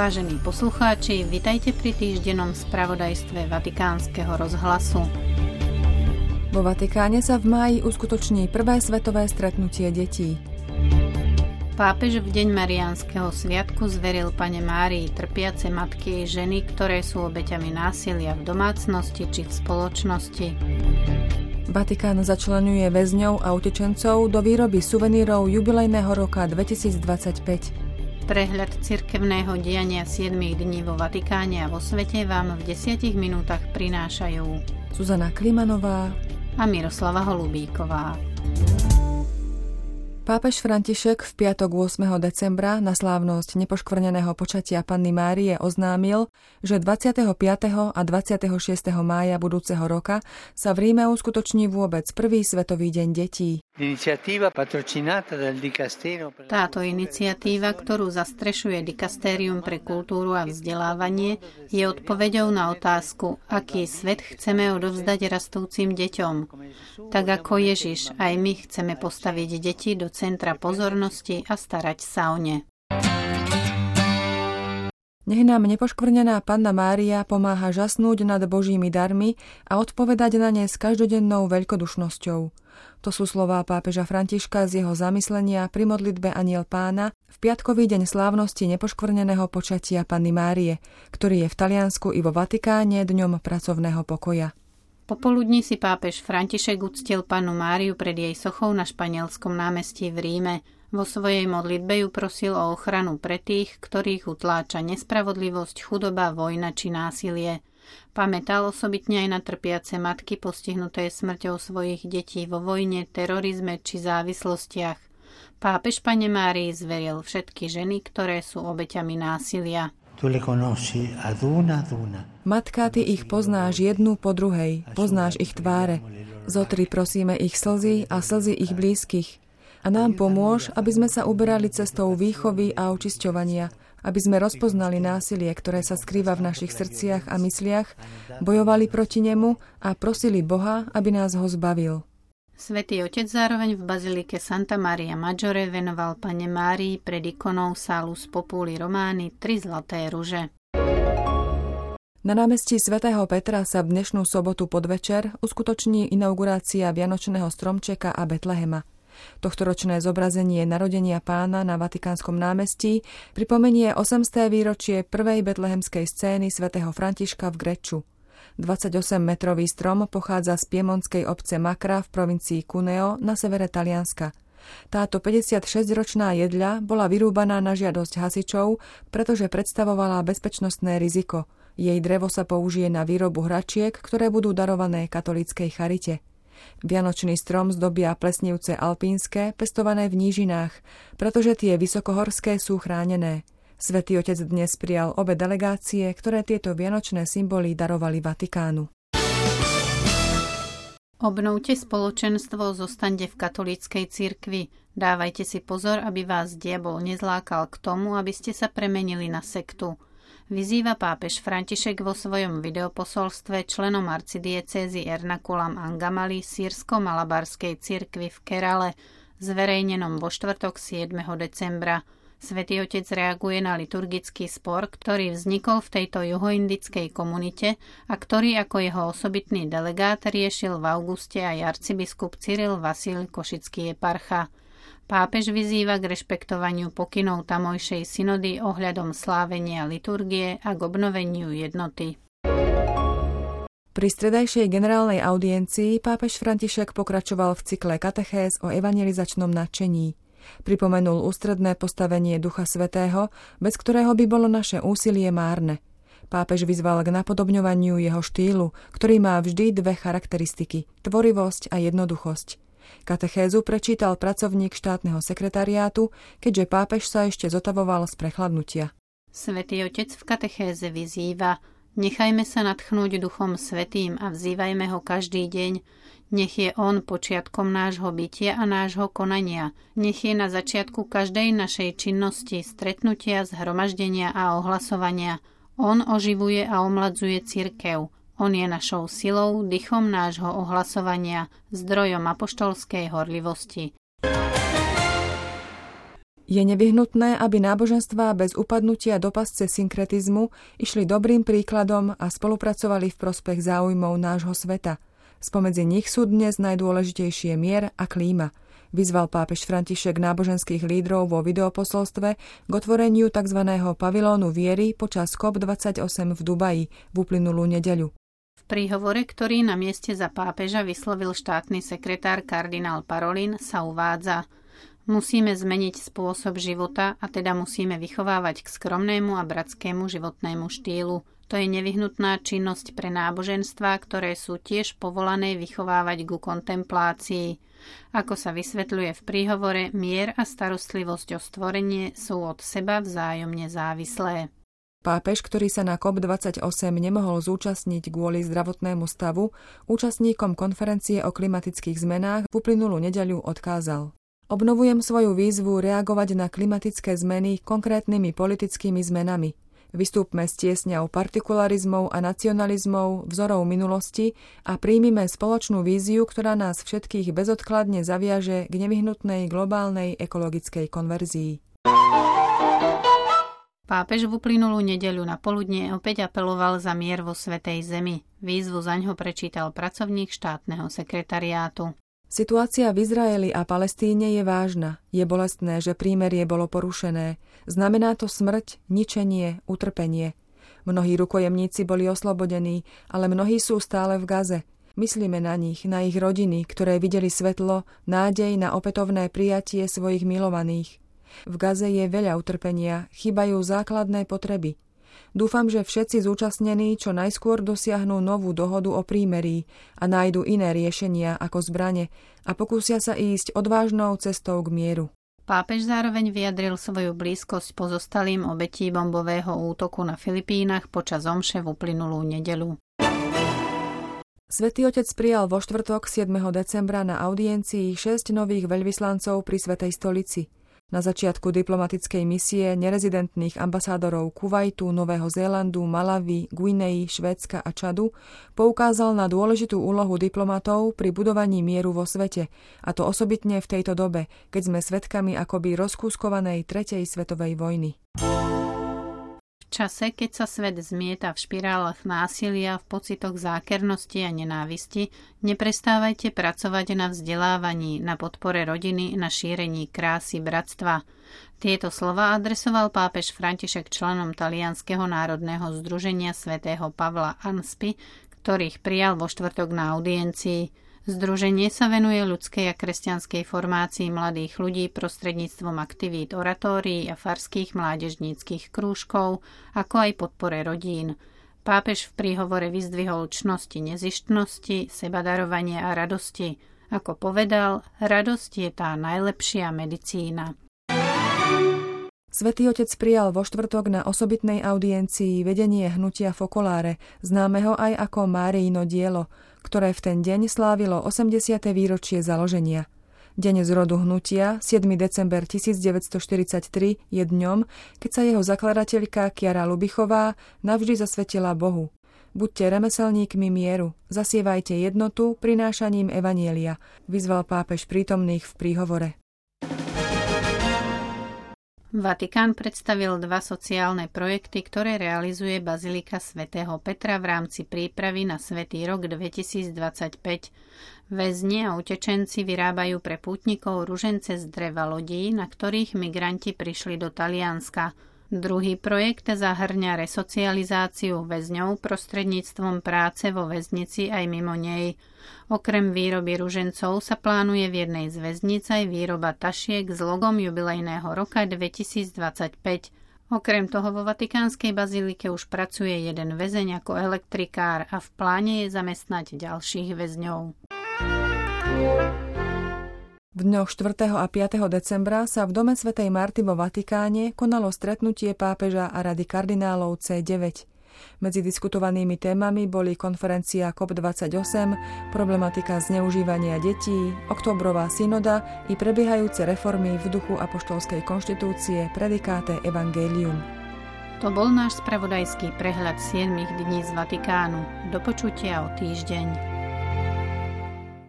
Vážení poslucháči, vitajte pri týždennom spravodajstve Vatikánskeho rozhlasu. Vo Vatikáne sa v máji uskutoční prvé svetové stretnutie detí. Pápež v deň Mariánskeho sviatku zveril pane Márii trpiace matky i ženy, ktoré sú obeťami násilia v domácnosti či v spoločnosti. Vatikán začlenuje väzňov a utečencov do výroby suvenírov jubilejného roka 2025. Prehľad cirkevného diania 7 dní vo Vatikáne a vo svete vám v 10 minútach prinášajú Zuzana Klimanová a Miroslava Holubíková. Pápež František v piatok 8. decembra na slávnosť nepoškvrneného počatia Panny Márie oznámil, že 25. a 26. mája budúceho roka sa v Ríme uskutoční vôbec prvý svetový deň detí. Táto iniciatíva, ktorú zastrešuje Dikastérium pre kultúru a vzdelávanie, je odpoveďou na otázku, aký svet chceme odovzdať rastúcim deťom. Tak ako Ježiš, aj my chceme postaviť deti do centra pozornosti a starať sa o ne. Nech nám nepoškvrnená Panna Mária pomáha žasnúť nad Božími darmi a odpovedať na ne s každodennou veľkodušnosťou. To sú slová pápeža Františka z jeho zamyslenia pri modlitbe Aniel pána v piatkový deň slávnosti nepoškvrneného počatia Panny Márie, ktorý je v Taliansku i vo Vatikáne dňom pracovného pokoja. Popoludní si pápež František uctil panu Máriu pred jej sochou na španielskom námestí v Ríme. Vo svojej modlitbe ju prosil o ochranu pre tých, ktorých utláča nespravodlivosť, chudoba, vojna či násilie. Pamätal osobitne aj na trpiace matky postihnuté smrťou svojich detí vo vojne, terorizme či závislostiach. Pápež pane Márii zveril všetky ženy, ktoré sú obeťami násilia. Matka, ty ich poznáš jednu po druhej, poznáš ich tváre. Zotri prosíme ich slzy a slzy ich blízkych a nám pomôž, aby sme sa uberali cestou výchovy a očisťovania, aby sme rozpoznali násilie, ktoré sa skrýva v našich srdciach a mysliach, bojovali proti nemu a prosili Boha, aby nás ho zbavil. Svetý otec zároveň v bazilike Santa Maria Maggiore venoval pane Márii pred ikonou Salus Populi Romány tri zlaté ruže. Na námestí svätého Petra sa v dnešnú sobotu podvečer uskutoční inaugurácia Vianočného stromčeka a Betlehema. Tohtoročné zobrazenie narodenia pána na Vatikánskom námestí pripomenie 800. výročie prvej betlehemskej scény svätého Františka v Greču. 28-metrový strom pochádza z piemonskej obce Makra v provincii Cuneo na severe Talianska. Táto 56-ročná jedľa bola vyrúbaná na žiadosť hasičov, pretože predstavovala bezpečnostné riziko. Jej drevo sa použije na výrobu hračiek, ktoré budú darované katolíckej charite. Vianočný strom zdobia plesnivce alpínske, pestované v nížinách, pretože tie vysokohorské sú chránené. Svetý otec dnes prijal obe delegácie, ktoré tieto vianočné symboly darovali Vatikánu. Obnovte spoločenstvo, zostaňte v katolíckej cirkvi. Dávajte si pozor, aby vás diabol nezlákal k tomu, aby ste sa premenili na sektu vyzýva pápež František vo svojom videoposolstve členom arcidiecézy Ernakulam Angamali sírsko-malabarskej cirkvi v Kerale, zverejnenom vo štvrtok 7. decembra. Svetý otec reaguje na liturgický spor, ktorý vznikol v tejto juhoindickej komunite a ktorý ako jeho osobitný delegát riešil v auguste aj arcibiskup Cyril Vasil Košický eparcha. Pápež vyzýva k rešpektovaniu pokynov tamojšej synody ohľadom slávenia liturgie a k obnoveniu jednoty. Pri stredajšej generálnej audiencii pápež František pokračoval v cykle katechéz o evangelizačnom nadšení. Pripomenul ústredné postavenie Ducha Svetého, bez ktorého by bolo naše úsilie márne. Pápež vyzval k napodobňovaniu jeho štýlu, ktorý má vždy dve charakteristiky – tvorivosť a jednoduchosť – Katechézu prečítal pracovník štátneho sekretariátu, keďže pápež sa ešte zotavoval z prechladnutia. Svetý otec v katechéze vyzýva, nechajme sa nadchnúť duchom svetým a vzývajme ho každý deň, nech je on počiatkom nášho bytia a nášho konania. Nech je na začiatku každej našej činnosti, stretnutia, zhromaždenia a ohlasovania. On oživuje a omladzuje cirkev. On je našou silou, dychom nášho ohlasovania, zdrojom apoštolskej horlivosti. Je nevyhnutné, aby náboženstvá bez upadnutia do pasce synkretizmu išli dobrým príkladom a spolupracovali v prospech záujmov nášho sveta. Spomedzi nich sú dnes najdôležitejšie mier a klíma. Vyzval pápež František náboženských lídrov vo videoposolstve k otvoreniu tzv. pavilónu viery počas COP28 v Dubaji v uplynulú nedeľu. Príhovore, ktorý na mieste za pápeža vyslovil štátny sekretár kardinál Parolin, sa uvádza – Musíme zmeniť spôsob života a teda musíme vychovávať k skromnému a bratskému životnému štýlu. To je nevyhnutná činnosť pre náboženstvá, ktoré sú tiež povolané vychovávať ku kontemplácii. Ako sa vysvetľuje v príhovore, mier a starostlivosť o stvorenie sú od seba vzájomne závislé. Pápež, ktorý sa na COP28 nemohol zúčastniť kvôli zdravotnému stavu, účastníkom konferencie o klimatických zmenách v uplynulú nedeľu odkázal. Obnovujem svoju výzvu reagovať na klimatické zmeny konkrétnymi politickými zmenami. Vystúpme s tiesňou partikularizmov a nacionalizmov, vzorov minulosti a príjmime spoločnú víziu, ktorá nás všetkých bezodkladne zaviaže k nevyhnutnej globálnej ekologickej konverzii. Pápež v uplynulú nedeľu na poludne opäť apeloval za mier vo Svetej Zemi. Výzvu zaňho prečítal pracovník štátneho sekretariátu. Situácia v Izraeli a Palestíne je vážna. Je bolestné, že prímerie bolo porušené. Znamená to smrť, ničenie, utrpenie. Mnohí rukojemníci boli oslobodení, ale mnohí sú stále v Gaze. Myslíme na nich, na ich rodiny, ktoré videli svetlo, nádej na opätovné prijatie svojich milovaných. V Gaze je veľa utrpenia, chýbajú základné potreby – Dúfam, že všetci zúčastnení čo najskôr dosiahnu novú dohodu o prímerí a nájdu iné riešenia ako zbrane a pokúsia sa ísť odvážnou cestou k mieru. Pápež zároveň vyjadril svoju blízkosť pozostalým obetí bombového útoku na Filipínach počas omše v uplynulú nedelu. Svetý otec prijal vo štvrtok 7. decembra na audiencii 6 nových veľvyslancov pri Svetej stolici – na začiatku diplomatickej misie nerezidentných ambasádorov Kuwaitu, Nového Zélandu, Malavy, Guinei, Švédska a Čadu poukázal na dôležitú úlohu diplomatov pri budovaní mieru vo svete, a to osobitne v tejto dobe, keď sme svedkami akoby rozkúskovanej tretej svetovej vojny čase, keď sa svet zmieta v špirálach násilia, v pocitoch zákernosti a nenávisti, neprestávajte pracovať na vzdelávaní, na podpore rodiny, na šírení krásy bratstva. Tieto slova adresoval pápež František členom Talianského národného združenia svätého Pavla Anspy, ktorých prijal vo štvrtok na audiencii. Združenie sa venuje ľudskej a kresťanskej formácii mladých ľudí prostredníctvom aktivít oratórií a farských mládežníckých krúžkov, ako aj podpore rodín. Pápež v príhovore vyzdvihol čnosti nezištnosti, sebadarovanie a radosti. Ako povedal, radosť je tá najlepšia medicína. Svetý otec prijal vo štvrtok na osobitnej audiencii vedenie hnutia Fokoláre, známeho aj ako Máriino dielo, ktoré v ten deň slávilo 80. výročie založenia. Deň z rodu hnutia, 7. december 1943, je dňom, keď sa jeho zakladateľka Kiara Lubichová navždy zasvetila Bohu. Buďte remeselníkmi mieru, zasievajte jednotu prinášaním Evanielia, vyzval pápež prítomných v príhovore. Vatikán predstavil dva sociálne projekty, ktoré realizuje Bazilika svätého Petra v rámci prípravy na Svetý rok 2025. Väzni a utečenci vyrábajú pre pútnikov ružence z dreva lodí, na ktorých migranti prišli do Talianska – Druhý projekt zahrňa resocializáciu väzňov prostredníctvom práce vo väznici aj mimo nej. Okrem výroby ružencov sa plánuje v jednej z väznic aj výroba tašiek s logom jubilejného roka 2025. Okrem toho vo Vatikánskej bazilike už pracuje jeden väzeň ako elektrikár a v pláne je zamestnať ďalších väzňov. V dňoch 4. a 5. decembra sa v Dome svätej Marty vo Vatikáne konalo stretnutie pápeža a rady kardinálov C9. Medzi diskutovanými témami boli konferencia COP28, problematika zneužívania detí, oktobrová synoda i prebiehajúce reformy v duchu apoštolskej konštitúcie predikáte Evangelium. To bol náš spravodajský prehľad 7 dní z Vatikánu. Do počutia o týždeň.